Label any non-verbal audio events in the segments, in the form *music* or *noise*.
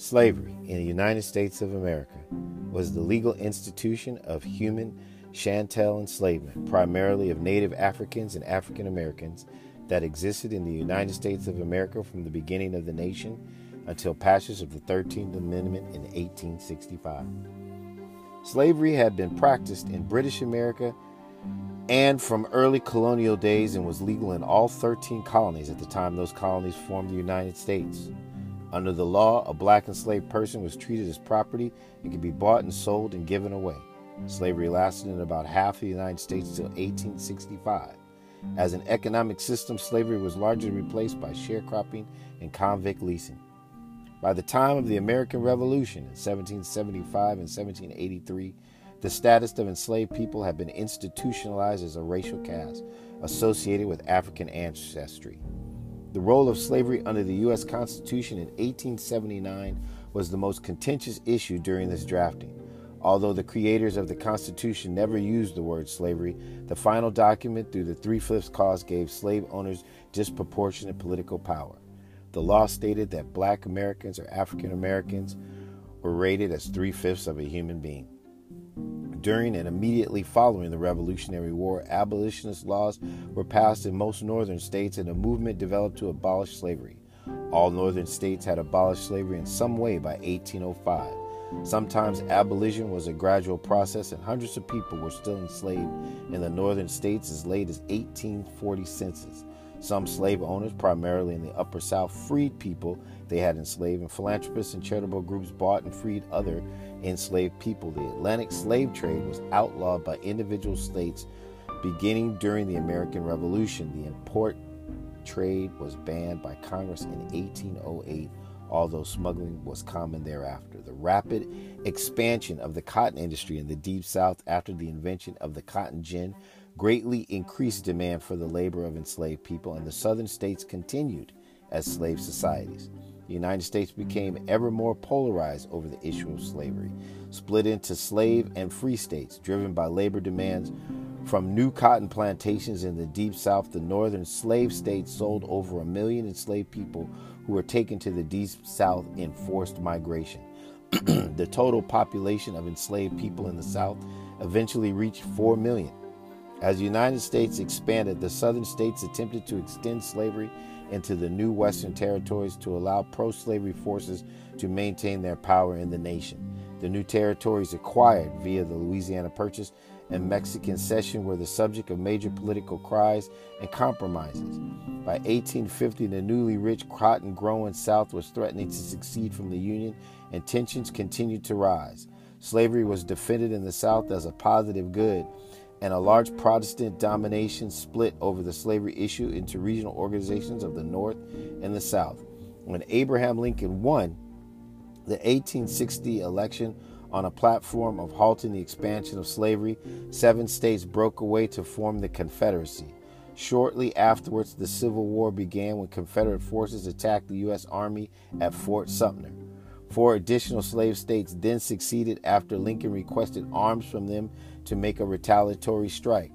Slavery in the United States of America was the legal institution of human chattel enslavement, primarily of Native Africans and African Americans, that existed in the United States of America from the beginning of the nation until passage of the 13th Amendment in 1865. Slavery had been practiced in British America and from early colonial days and was legal in all 13 colonies at the time those colonies formed the United States. Under the law, a black enslaved person was treated as property and could be bought and sold and given away. Slavery lasted in about half the United States till 1865. As an economic system, slavery was largely replaced by sharecropping and convict leasing. By the time of the American Revolution in 1775 and 1783, the status of enslaved people had been institutionalized as a racial caste associated with African ancestry. The role of slavery under the U.S. Constitution in 1879 was the most contentious issue during this drafting. Although the creators of the Constitution never used the word slavery, the final document through the Three Fifths Clause gave slave owners disproportionate political power. The law stated that black Americans or African Americans were rated as three fifths of a human being. During and immediately following the Revolutionary War, abolitionist laws were passed in most northern states and a movement developed to abolish slavery. All northern states had abolished slavery in some way by 1805. Sometimes abolition was a gradual process, and hundreds of people were still enslaved in the northern states as late as 1840 census. Some slave owners, primarily in the Upper South, freed people they had enslaved, and philanthropists and charitable groups bought and freed other enslaved people. The Atlantic slave trade was outlawed by individual states beginning during the American Revolution. The import trade was banned by Congress in 1808, although smuggling was common thereafter. The rapid expansion of the cotton industry in the Deep South after the invention of the cotton gin greatly increased demand for the labor of enslaved people, and the southern states continued as slave societies. The United States became ever more polarized over the issue of slavery, split into slave and free states, driven by labor demands from new cotton plantations in the deep south. The northern slave states sold over a million enslaved people who were taken to the deep south in forced migration. *clears throat* the total population of enslaved people in the south eventually reached 4 million. As the United States expanded, the southern states attempted to extend slavery into the new western territories to allow pro slavery forces to maintain their power in the nation. The new territories acquired via the Louisiana Purchase and Mexican Cession were the subject of major political cries and compromises. By 1850, the newly rich cotton growing South was threatening to secede from the Union, and tensions continued to rise. Slavery was defended in the South as a positive good and a large Protestant domination split over the slavery issue into regional organizations of the North and the South. When Abraham Lincoln won the 1860 election on a platform of halting the expansion of slavery, seven states broke away to form the Confederacy. Shortly afterwards, the Civil War began when Confederate forces attacked the U.S. Army at Fort Sumter. Four additional slave states then succeeded after Lincoln requested arms from them to make a retaliatory strike.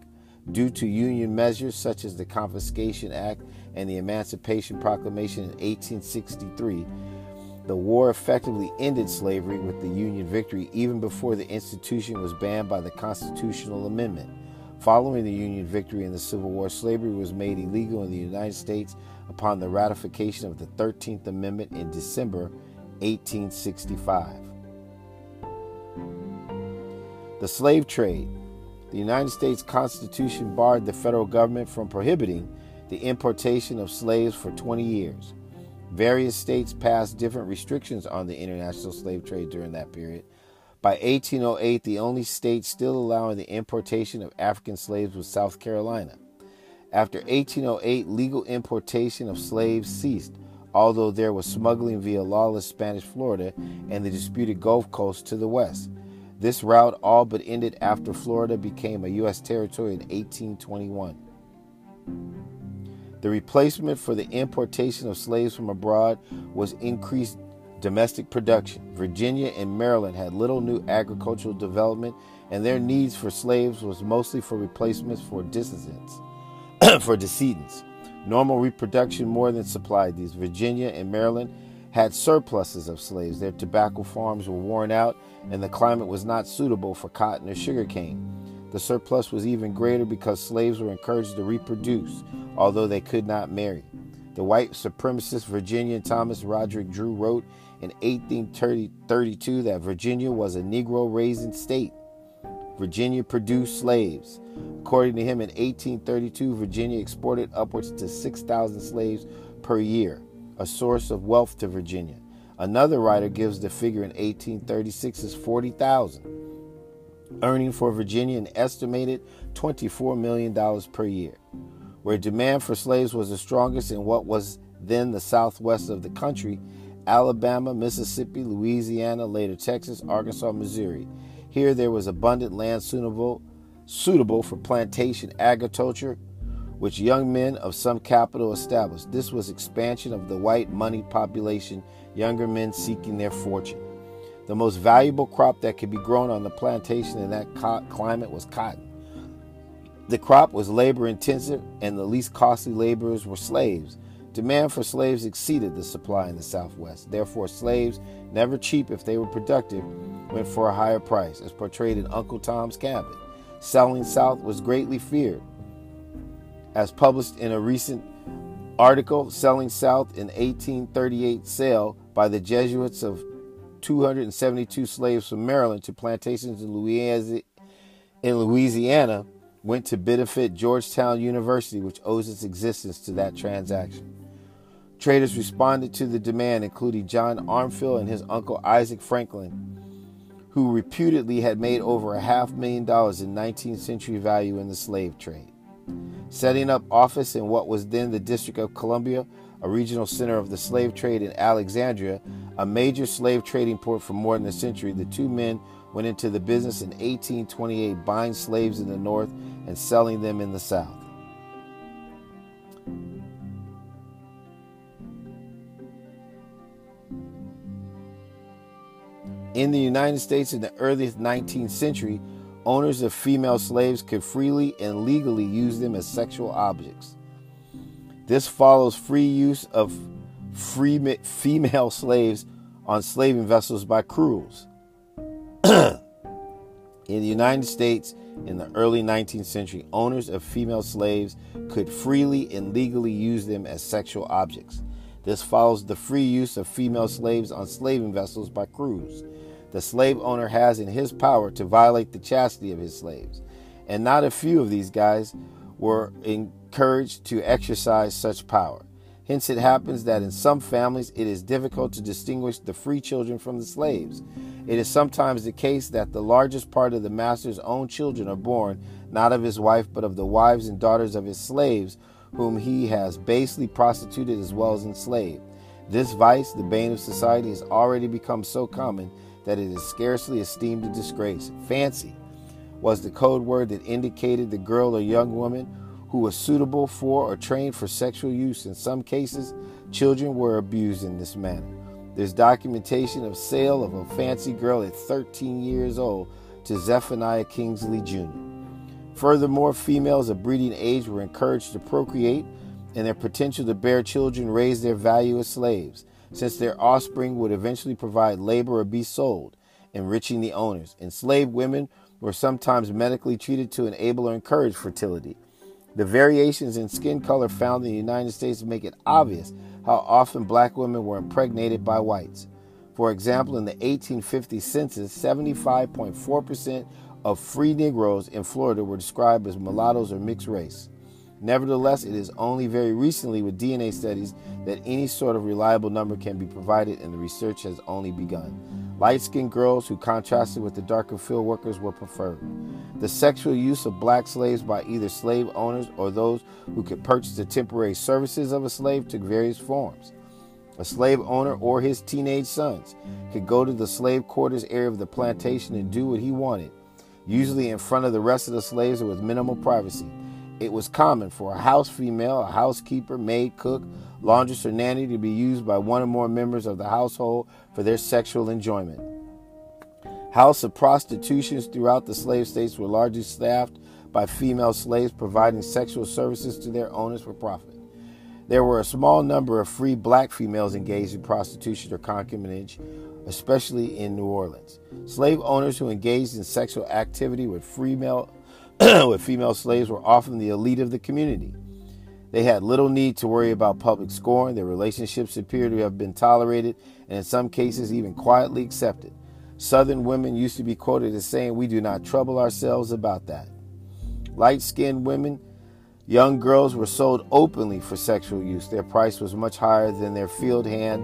Due to Union measures such as the Confiscation Act and the Emancipation Proclamation in 1863, the war effectively ended slavery with the Union victory even before the institution was banned by the Constitutional Amendment. Following the Union victory in the Civil War, slavery was made illegal in the United States upon the ratification of the 13th Amendment in December 1865. The slave trade. The United States Constitution barred the federal government from prohibiting the importation of slaves for 20 years. Various states passed different restrictions on the international slave trade during that period. By 1808, the only state still allowing the importation of African slaves was South Carolina. After 1808, legal importation of slaves ceased, although there was smuggling via lawless Spanish Florida and the disputed Gulf Coast to the west. This route all but ended after Florida became a U.S. territory in 1821. The replacement for the importation of slaves from abroad was increased domestic production. Virginia and Maryland had little new agricultural development, and their needs for slaves was mostly for replacements for descendants, *clears throat* for decedents. Normal reproduction more than supplied these. Virginia and Maryland had surpluses of slaves. Their tobacco farms were worn out, and the climate was not suitable for cotton or sugarcane. The surplus was even greater because slaves were encouraged to reproduce, although they could not marry. The white supremacist Virginian Thomas Roderick Drew wrote in 1832 that Virginia was a Negro raising state. Virginia produced slaves. According to him, in 1832, Virginia exported upwards to 6,000 slaves per year, a source of wealth to Virginia. Another writer gives the figure in 1836 as 40,000, earning for Virginia an estimated $24 million per year. Where demand for slaves was the strongest in what was then the southwest of the country, Alabama, Mississippi, Louisiana, later Texas, Arkansas, Missouri. Here there was abundant land suitable, suitable for plantation agriculture, which young men of some capital established. This was expansion of the white money population, younger men seeking their fortune. The most valuable crop that could be grown on the plantation in that co- climate was cotton. The crop was labor intensive, and the least costly laborers were slaves. Demand for slaves exceeded the supply in the Southwest. Therefore, slaves, never cheap if they were productive, went for a higher price, as portrayed in Uncle Tom's Cabin. Selling South was greatly feared. As published in a recent article, Selling South in 1838 sale by the Jesuits of 272 slaves from Maryland to plantations in Louisiana went to benefit Georgetown University, which owes its existence to that transaction. Traders responded to the demand, including John Armfield and his uncle Isaac Franklin, who reputedly had made over a half million dollars in 19th century value in the slave trade. Setting up office in what was then the District of Columbia, a regional center of the slave trade in Alexandria, a major slave trading port for more than a century, the two men went into the business in 1828 buying slaves in the north and selling them in the south. In the United States in the early 19th century, owners of female slaves could freely and legally use them as sexual objects. This follows free use of free female *laughs* slaves on slaving vessels by crews. *clears throat* in the United States in the early 19th century, owners of female slaves could freely and legally use them as sexual objects. This follows the free use of female slaves on slaving vessels by crews the slave owner has in his power to violate the chastity of his slaves. And not a few of these guys were encouraged to exercise such power. Hence, it happens that in some families it is difficult to distinguish the free children from the slaves. It is sometimes the case that the largest part of the master's own children are born not of his wife, but of the wives and daughters of his slaves, whom he has basely prostituted as well as enslaved. This vice, the bane of society, has already become so common that it is scarcely esteemed a disgrace. Fancy was the code word that indicated the girl or young woman who was suitable for or trained for sexual use. In some cases, children were abused in this manner. There's documentation of sale of a fancy girl at 13 years old to Zephaniah Kingsley Jr. Furthermore, females of breeding age were encouraged to procreate, and their potential to bear children raised their value as slaves since their offspring would eventually provide labor or be sold, enriching the owners. Enslaved women were sometimes medically treated to enable or encourage fertility. The variations in skin color found in the United States make it obvious how often black women were impregnated by whites. For example, in the 1850 census, 75.4% of free Negroes in Florida were described as mulattoes or mixed race. Nevertheless, it is only very recently with DNA studies that any sort of reliable number can be provided, and the research has only begun. Light skinned girls who contrasted with the darker field workers were preferred. The sexual use of black slaves by either slave owners or those who could purchase the temporary services of a slave took various forms. A slave owner or his teenage sons could go to the slave quarters area of the plantation and do what he wanted, usually in front of the rest of the slaves or with minimal privacy. It was common for a house female, a housekeeper, maid, cook, laundress, or nanny to be used by one or more members of the household for their sexual enjoyment. House of prostitutions throughout the slave states were largely staffed by female slaves providing sexual services to their owners for profit. There were a small number of free black females engaged in prostitution or concubinage, especially in New Orleans. Slave owners who engaged in sexual activity with female, *clears throat* with female slaves were often the elite of the community. They had little need to worry about public scorn. Their relationships appear to have been tolerated and, in some cases, even quietly accepted. Southern women used to be quoted as saying, We do not trouble ourselves about that. Light skinned women Young girls were sold openly for sexual use. Their price was much higher than their field hand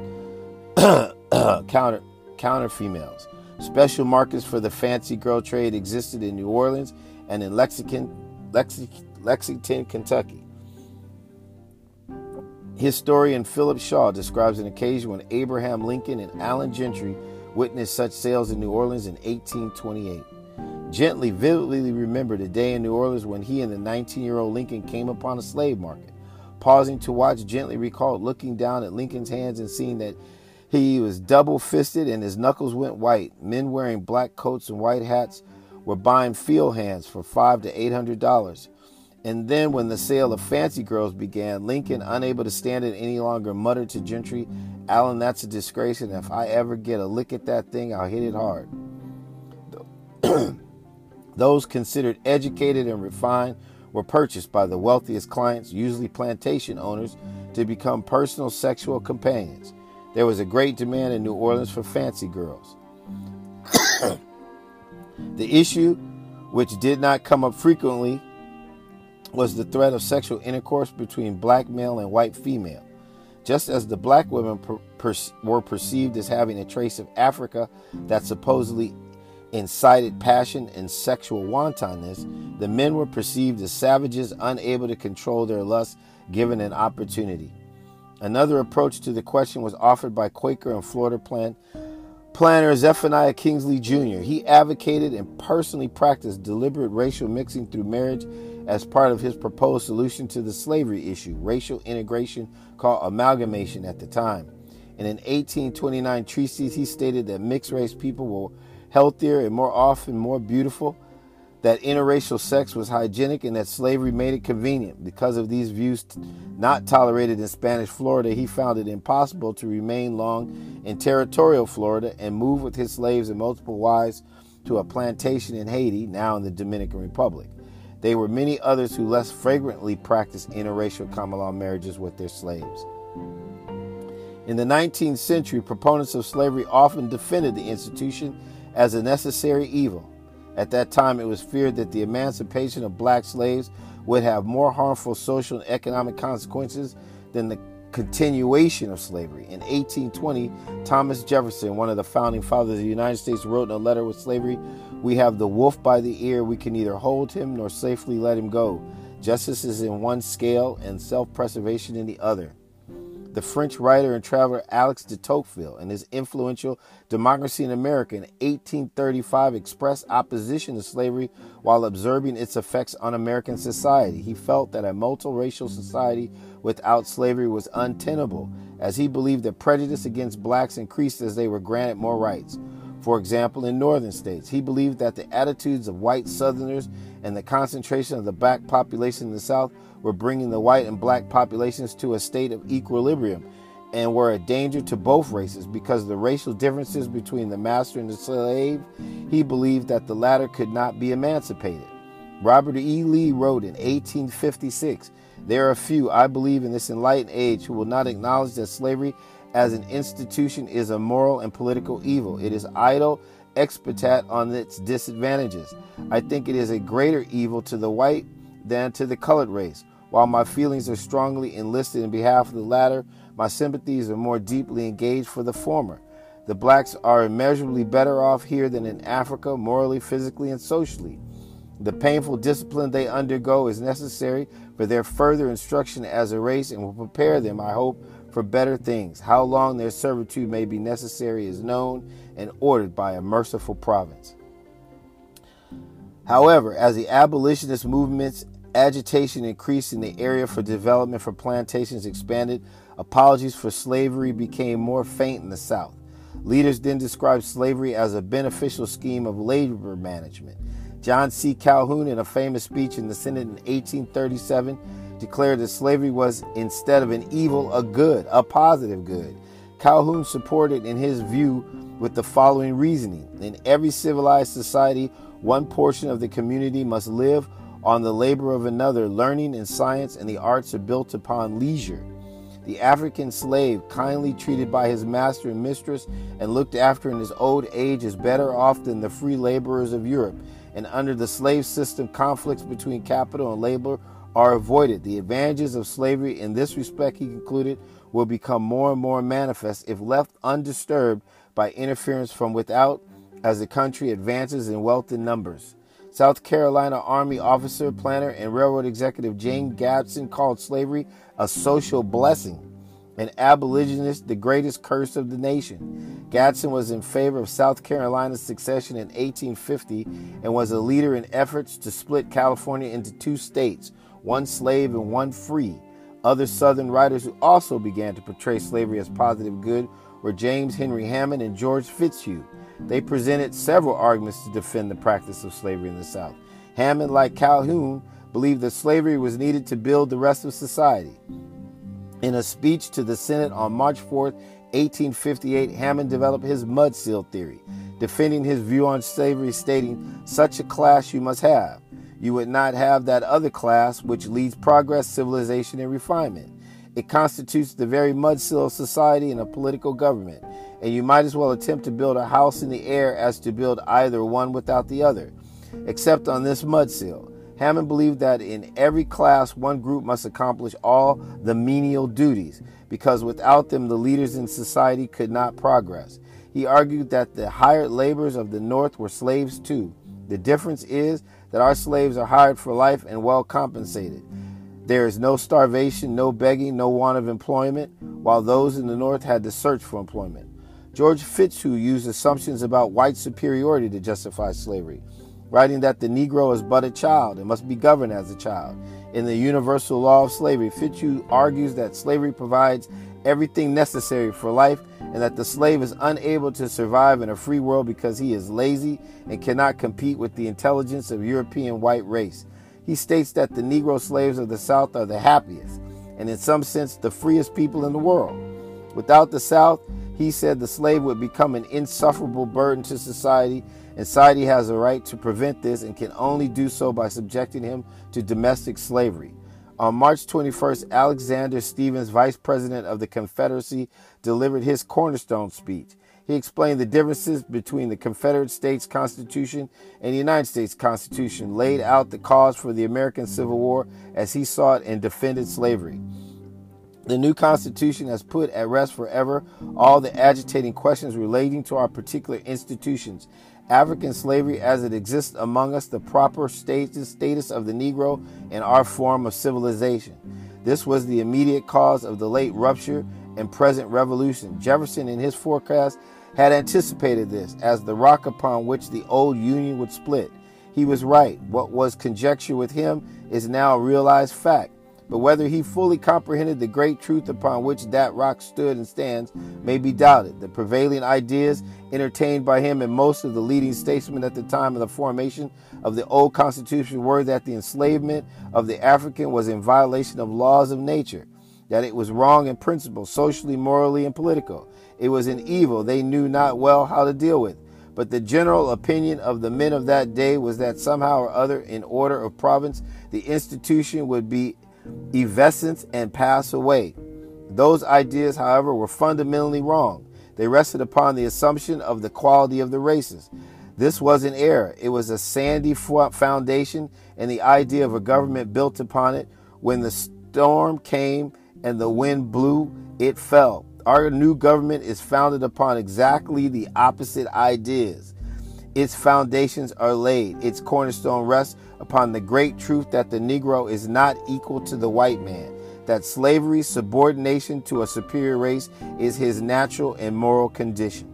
*clears throat* counter, counter females. Special markets for the fancy girl trade existed in New Orleans and in Lexington, Lexington, Lexington Kentucky. Historian Philip Shaw describes an occasion when Abraham Lincoln and Allen Gentry witnessed such sales in New Orleans in 1828. Gentry vividly remembered a day in New Orleans when he and the 19 year old Lincoln came upon a slave market. Pausing to watch, Gentry recalled looking down at Lincoln's hands and seeing that he was double fisted and his knuckles went white. Men wearing black coats and white hats were buying field hands for five to eight hundred dollars. And then, when the sale of fancy girls began, Lincoln, unable to stand it any longer, muttered to Gentry, Allen, that's a disgrace, and if I ever get a lick at that thing, I'll hit it hard. *clears throat* Those considered educated and refined were purchased by the wealthiest clients, usually plantation owners, to become personal sexual companions. There was a great demand in New Orleans for fancy girls. *clears throat* the issue, which did not come up frequently, was the threat of sexual intercourse between black male and white female. Just as the black women per- per- were perceived as having a trace of Africa that supposedly incited passion and sexual wantonness, the men were perceived as savages unable to control their lust given an opportunity. Another approach to the question was offered by Quaker and Florida plant planner Zephaniah Kingsley Jr. He advocated and personally practiced deliberate racial mixing through marriage as part of his proposed solution to the slavery issue, racial integration called amalgamation at the time. And In 1829 treatise, he stated that mixed race people were healthier, and more often more beautiful, that interracial sex was hygienic, and that slavery made it convenient. Because of these views not tolerated in Spanish Florida, he found it impossible to remain long in territorial Florida and move with his slaves and multiple wives to a plantation in Haiti, now in the Dominican Republic. There were many others who less fragrantly practiced interracial common law marriages with their slaves. In the 19th century, proponents of slavery often defended the institution as a necessary evil. At that time, it was feared that the emancipation of black slaves would have more harmful social and economic consequences than the continuation of slavery. In 1820, Thomas Jefferson, one of the founding fathers of the United States, wrote in a letter with slavery, We have the wolf by the ear. We can neither hold him nor safely let him go. Justice is in one scale and self preservation in the other. The French writer and traveler Alex de Tocqueville, in his influential Democracy in America in 1835, expressed opposition to slavery while observing its effects on American society. He felt that a multiracial society without slavery was untenable, as he believed that prejudice against blacks increased as they were granted more rights. For example, in northern states, he believed that the attitudes of white Southerners and the concentration of the black population in the South were bringing the white and black populations to a state of equilibrium and were a danger to both races because of the racial differences between the master and the slave. He believed that the latter could not be emancipated. Robert E. Lee wrote in 1856 There are few, I believe, in this enlightened age who will not acknowledge that slavery as an institution is a moral and political evil. It is idle expitate on its disadvantages. I think it is a greater evil to the white than to the colored race. While my feelings are strongly enlisted in behalf of the latter, my sympathies are more deeply engaged for the former. The blacks are immeasurably better off here than in Africa, morally, physically, and socially. The painful discipline they undergo is necessary for their further instruction as a race and will prepare them, I hope, for better things. How long their servitude may be necessary is known and ordered by a merciful providence. However, as the abolitionist movements Agitation increased in the area for development for plantations expanded. Apologies for slavery became more faint in the South. Leaders then described slavery as a beneficial scheme of labor management. John C. Calhoun, in a famous speech in the Senate in 1837, declared that slavery was, instead of an evil, a good, a positive good. Calhoun supported in his view with the following reasoning In every civilized society, one portion of the community must live on the labor of another. Learning and science and the arts are built upon leisure. The African slave, kindly treated by his master and mistress and looked after in his old age, is better off than the free laborers of Europe. And under the slave system, conflicts between capital and labor are avoided. The advantages of slavery in this respect, he concluded, will become more and more manifest if left undisturbed by interference from without as the country advances in wealth and numbers. South Carolina Army officer, planner, and railroad executive James Gadsden called slavery a social blessing, and abolitionist, the greatest curse of the nation. Gadsden was in favor of South Carolina's secession in 1850 and was a leader in efforts to split California into two states, one slave and one free. Other Southern writers who also began to portray slavery as positive good were James Henry Hammond and George Fitzhugh. They presented several arguments to defend the practice of slavery in the South. Hammond, like Calhoun, believed that slavery was needed to build the rest of society. In a speech to the Senate on March 4, 1858, Hammond developed his mudsill theory, defending his view on slavery, stating, Such a class you must have. You would not have that other class which leads progress, civilization, and refinement. It constitutes the very mudsill of society and a political government and you might as well attempt to build a house in the air as to build either one without the other, except on this mudsill. Hammond believed that in every class, one group must accomplish all the menial duties, because without them, the leaders in society could not progress. He argued that the hired laborers of the North were slaves too. The difference is that our slaves are hired for life and well compensated. There is no starvation, no begging, no want of employment, while those in the North had to search for employment. George Fitzhugh used assumptions about white superiority to justify slavery, writing that the Negro is but a child and must be governed as a child. In the universal law of slavery, Fitzhugh argues that slavery provides everything necessary for life and that the slave is unable to survive in a free world because he is lazy and cannot compete with the intelligence of European white race. He states that the Negro slaves of the South are the happiest and, in some sense, the freest people in the world. Without the South, he said the slave would become an insufferable burden to society, and society has a right to prevent this and can only do so by subjecting him to domestic slavery. On March 21st, Alexander Stephens, vice president of the Confederacy, delivered his cornerstone speech. He explained the differences between the Confederate States Constitution and the United States Constitution, laid out the cause for the American Civil War as he saw it, and defended slavery. The new Constitution has put at rest forever all the agitating questions relating to our particular institutions. African slavery as it exists among us, the proper status, status of the Negro, and our form of civilization. This was the immediate cause of the late rupture and present revolution. Jefferson, in his forecast, had anticipated this as the rock upon which the old Union would split. He was right. What was conjecture with him is now a realized fact. But whether he fully comprehended the great truth upon which that rock stood and stands may be doubted. The prevailing ideas entertained by him and most of the leading statesmen at the time of the formation of the old Constitution were that the enslavement of the African was in violation of laws of nature, that it was wrong in principle, socially, morally, and political. It was an evil they knew not well how to deal with. But the general opinion of the men of that day was that somehow or other, in order of province, the institution would be evanescent and pass away. Those ideas, however, were fundamentally wrong. They rested upon the assumption of the quality of the races. This was an error. It was a sandy foundation, and the idea of a government built upon it. When the storm came and the wind blew, it fell. Our new government is founded upon exactly the opposite ideas. Its foundations are laid, its cornerstone rests upon the great truth that the Negro is not equal to the white man, that slavery, subordination to a superior race, is his natural and moral condition.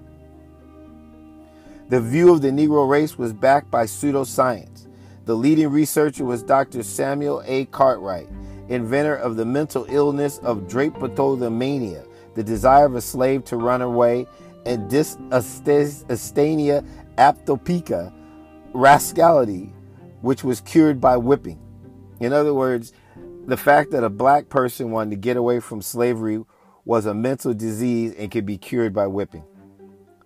The view of the Negro race was backed by pseudoscience. The leading researcher was Dr. Samuel A. Cartwright, inventor of the mental illness of drapetomania, the desire of a slave to run away, and dysaesthesia aethiopica, rascality, which was cured by whipping. In other words, the fact that a black person wanted to get away from slavery was a mental disease and could be cured by whipping.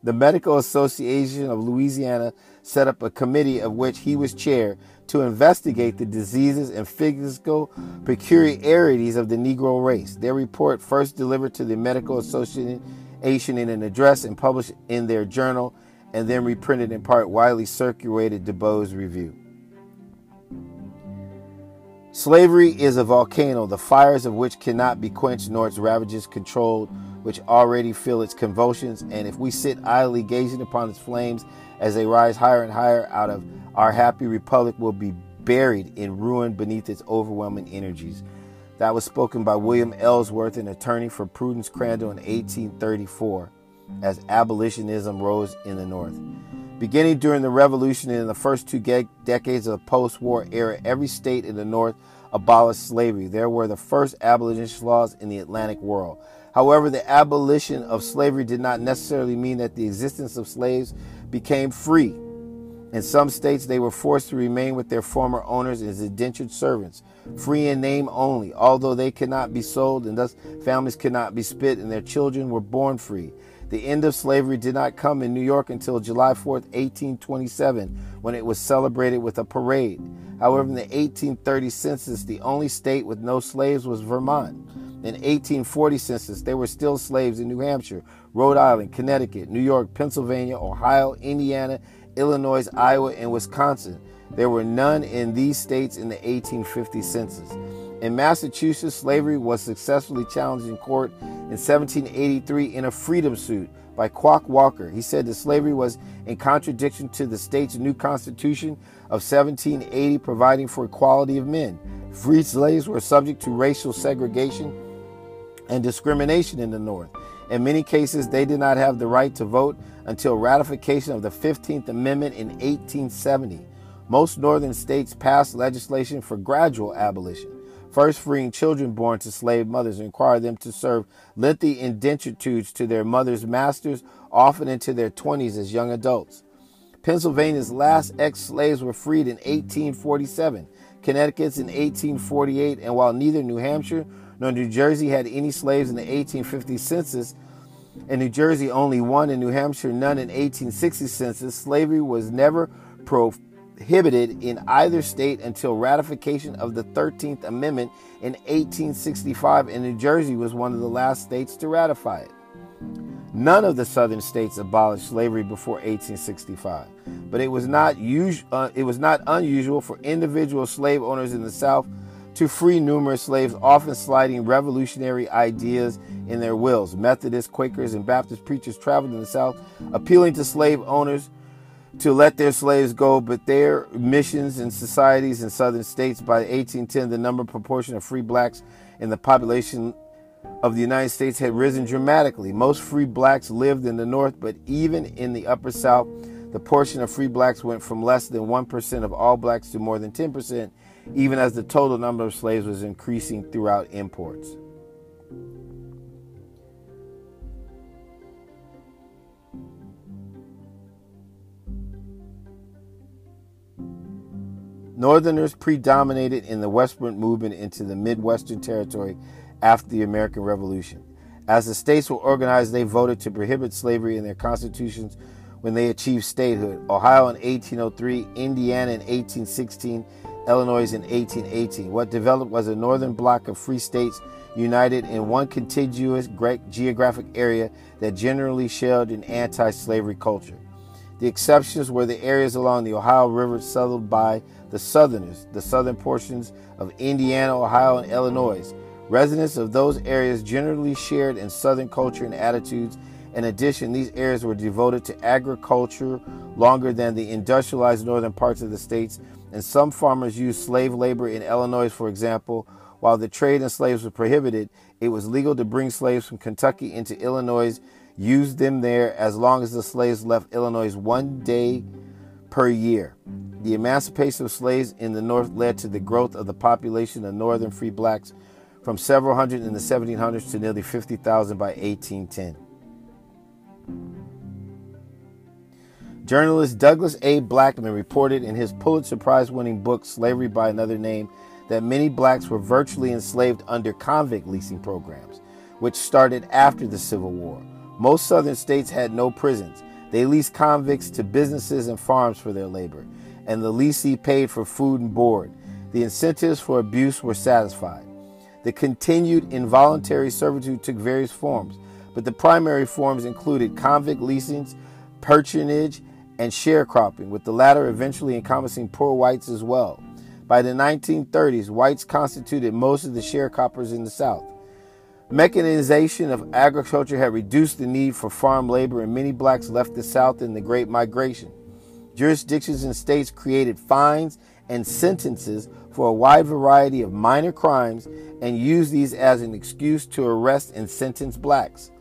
The Medical Association of Louisiana set up a committee of which he was chair to investigate the diseases and physical peculiarities of the Negro race. Their report, first delivered to the Medical Association in an address and published in their journal, and then reprinted in part, widely circulated DeBow's Review. Slavery is a volcano, the fires of which cannot be quenched nor its ravages controlled, which already feel its convulsions. And if we sit idly gazing upon its flames as they rise higher and higher out of our happy republic, will be buried in ruin beneath its overwhelming energies. That was spoken by William Ellsworth, an attorney for Prudence Crandall in 1834, as abolitionism rose in the North. Beginning during the Revolution and in the first two ge- decades of the post war era, every state in the North abolished slavery. There were the first abolitionist laws in the Atlantic world. However, the abolition of slavery did not necessarily mean that the existence of slaves became free. In some states, they were forced to remain with their former owners as indentured servants, free in name only, although they could not be sold and thus families could not be split and their children were born free. The end of slavery did not come in New York until July 4, 1827, when it was celebrated with a parade. However, in the 1830 census, the only state with no slaves was Vermont. In 1840 census, there were still slaves in New Hampshire, Rhode Island, Connecticut, New York, Pennsylvania, Ohio, Indiana, Illinois, Iowa, and Wisconsin. There were none in these states in the 1850 census. In Massachusetts, slavery was successfully challenged in court in 1783 in a freedom suit by Quock Walker. He said that slavery was in contradiction to the state's new constitution of 1780, providing for equality of men. Free slaves were subject to racial segregation and discrimination in the North. In many cases, they did not have the right to vote until ratification of the 15th Amendment in 1870. Most northern states passed legislation for gradual abolition first freeing children born to slave mothers and requiring them to serve lengthy indentures to their mothers' masters, often into their 20s as young adults. Pennsylvania's last ex slaves were freed in 1847, Connecticut's in 1848, and while neither New Hampshire nor New Jersey had any slaves in the 1850 census, in New Jersey only one, in New Hampshire none in 1860 census, slavery was never prohibited in either state until ratification of the 13th Amendment in 1865, and New Jersey was one of the last states to ratify it. None of the southern states abolished slavery before 1865, but it was not us- uh, it was not unusual for individual slave owners in the South to free numerous slaves, often sliding revolutionary ideas in their wills. Methodists, Quakers, and Baptist preachers traveled in the South, appealing to slave owners to let their slaves go, but their missions and societies in southern states by 1810, the number proportion of free blacks in the population of the United States had risen dramatically. Most free blacks lived in the North, but even in the Upper South, the portion of free blacks went from less than 1% of all blacks to more than 10%, even as the total number of slaves was increasing throughout imports. Northerners predominated in the westward movement into the Midwestern territory after the American Revolution. As the states were organized, they voted to prohibit slavery in their constitutions when they achieved statehood. Ohio in 1803, Indiana in 1816, Illinois in 1818. What developed was a northern block of free states united in one contiguous great geographic area that generally shared an anti slavery culture. The exceptions were the areas along the Ohio River settled by the Southerners, the southern portions of Indiana, Ohio, and Illinois. Residents of those areas generally shared in Southern culture and attitudes. In addition, these areas were devoted to agriculture longer than the industrialized northern parts of the states, and some farmers used slave labor in Illinois, for example. While the trade in slaves was prohibited, it was legal to bring slaves from Kentucky into Illinois, use them there as long as the slaves left Illinois one day per year. The emancipation of slaves in the North led to the growth of the population of northern free blacks from several hundred in the 1700s to nearly 50,000 by 1810. Journalist Douglas A. Blackmon reported in his Pulitzer Prize winning book, Slavery by Another Name, that many blacks were virtually enslaved under convict leasing programs, which started after the Civil War. Most southern states had no prisons. They leased convicts to businesses and farms for their labor, and the leasee paid for food and board. The incentives for abuse were satisfied. The continued involuntary servitude took various forms, but the primary forms included convict leasings, patronage, and sharecropping, with the latter eventually encompassing poor whites as well. By the 1930s, whites constituted most of the sharecroppers in the South. Mechanization of agriculture had reduced the need for farm labor, and many blacks left the South in the Great Migration. Jurisdictions and states created fines and sentences for a wide variety of minor crimes and used these as an excuse to arrest and sentence blacks.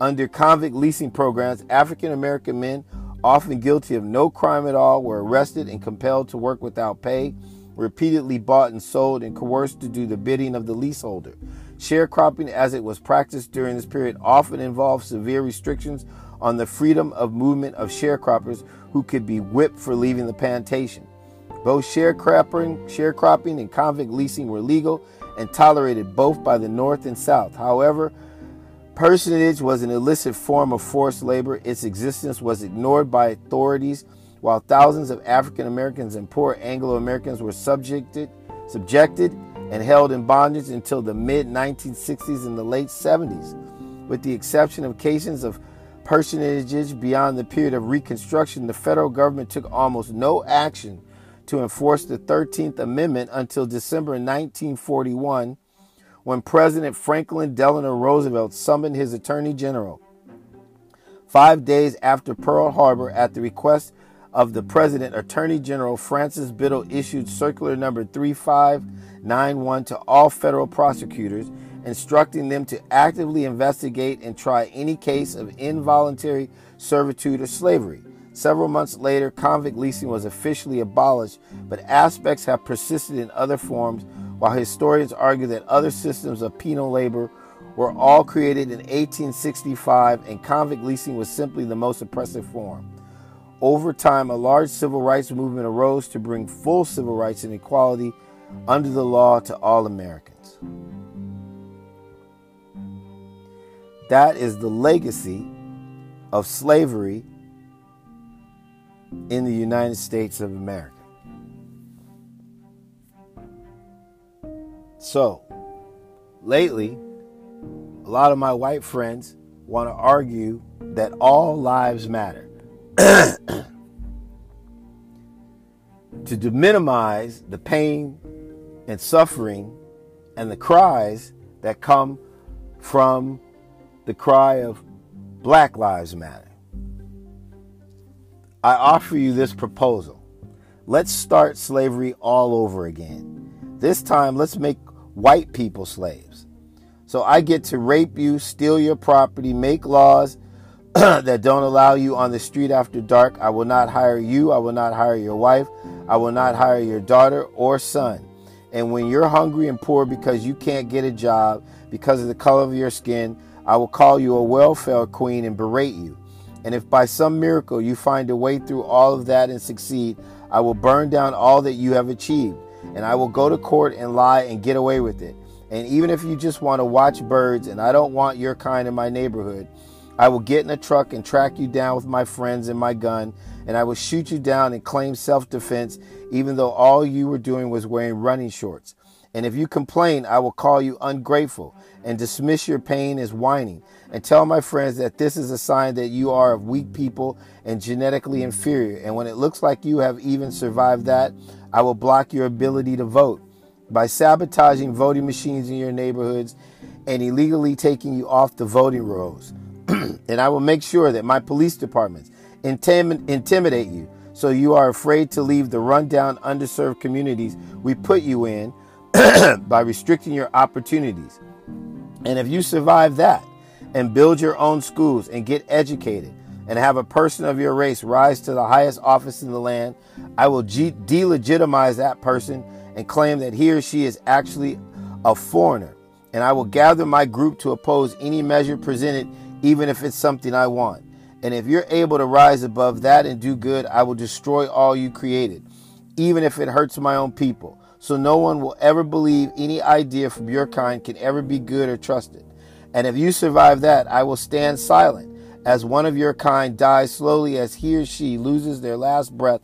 Under convict leasing programs, African American men, often guilty of no crime at all, were arrested and compelled to work without pay, repeatedly bought and sold, and coerced to do the bidding of the leaseholder. Sharecropping, as it was practiced during this period, often involved severe restrictions on the freedom of movement of sharecroppers who could be whipped for leaving the plantation. Both sharecropping, sharecropping and convict leasing were legal and tolerated both by the North and South. However, Personage was an illicit form of forced labor. Its existence was ignored by authorities, while thousands of African Americans and poor Anglo Americans were subjected, subjected and held in bondage until the mid 1960s and the late 70s. With the exception of cases of personages beyond the period of Reconstruction, the federal government took almost no action to enforce the 13th Amendment until December 1941 when President Franklin Delano Roosevelt summoned his Attorney General. Five days after Pearl Harbor, at the request of the President, Attorney General Francis Biddle issued Circular Number 3591 to all federal prosecutors, instructing them to actively investigate and try any case of involuntary servitude or slavery. Several months later, convict leasing was officially abolished, but aspects have persisted in other forms while historians argue that other systems of penal labor were all created in 1865 and convict leasing was simply the most oppressive form. Over time, a large civil rights movement arose to bring full civil rights and equality under the law to all Americans. That is the legacy of slavery in the United States of America. So, lately, a lot of my white friends want to argue that all lives matter. *clears throat* to minimize the pain and suffering and the cries that come from the cry of Black Lives Matter. I offer you this proposal. Let's start slavery all over again. This time, let's make white people slaves. So I get to rape you, steal your property, make laws *clears throat* that don't allow you on the street after dark. I will not hire you. I will not hire your wife. I will not hire your daughter or son. And when you're hungry and poor because you can't get a job because of the color of your skin, I will call you a welfare queen and berate you. And if by some miracle you find a way through all of that and succeed, I will burn down all that you have achieved and I will go to court and lie and get away with it. And even if you just want to watch birds and I don't want your kind in my neighborhood, I will get in a truck and track you down with my friends and my gun, and I will shoot you down and claim self defense, even though all you were doing was wearing running shorts. And if you complain, I will call you ungrateful and dismiss your pain as whining, and tell my friends that this is a sign that you are of weak people and genetically inferior. And when it looks like you have even survived that, I will block your ability to vote by sabotaging voting machines in your neighborhoods and illegally taking you off the voting rolls. *clears throat* and I will make sure that my police departments intim- intimidate you so you are afraid to leave the rundown, underserved communities we put you in *clears throat* by restricting your opportunities. And if you survive that and build your own schools and get educated, and have a person of your race rise to the highest office in the land, I will ge- delegitimize that person and claim that he or she is actually a foreigner. And I will gather my group to oppose any measure presented, even if it's something I want. And if you're able to rise above that and do good, I will destroy all you created, even if it hurts my own people. So no one will ever believe any idea from your kind can ever be good or trusted. And if you survive that, I will stand silent as one of your kind dies slowly as he or she loses their last breath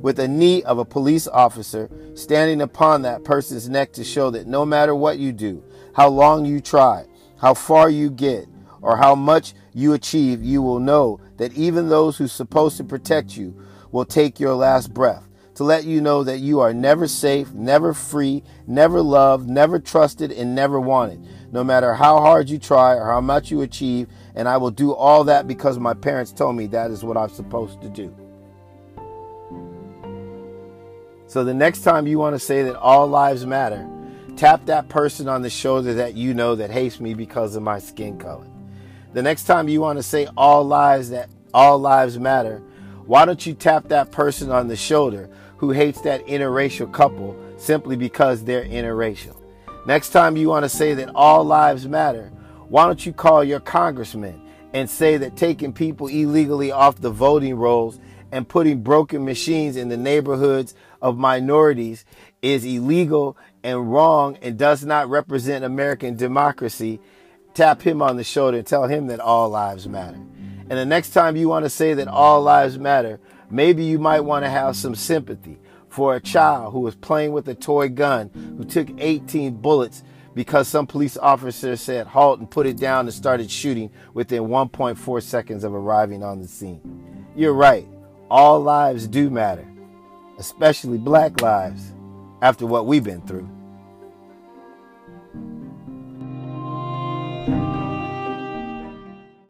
with a knee of a police officer standing upon that person's neck to show that no matter what you do, how long you try, how far you get, or how much you achieve, you will know that even those who are supposed to protect you will take your last breath to let you know that you are never safe, never free, never loved, never trusted, and never wanted, no matter how hard you try or how much you achieve. And I will do all that because my parents told me that is what I'm supposed to do. So the next time you want to say that all lives matter, tap that person on the shoulder that you know that hates me because of my skin color. The next time you want to say all lives that all lives matter, why don't you tap that person on the shoulder who hates that interracial couple simply because they're interracial? Next time you want to say that all lives matter, why don't you call your congressman and say that taking people illegally off the voting rolls and putting broken machines in the neighborhoods of minorities is illegal and wrong and does not represent American democracy, tap him on the shoulder and tell him that all lives matter. And the next time you want to say that all lives matter, maybe you might want to have some sympathy for a child who was playing with a toy gun who took 18 bullets because some police officer said halt and put it down and started shooting within 1.4 seconds of arriving on the scene. You're right. All lives do matter, especially black lives, after what we've been through.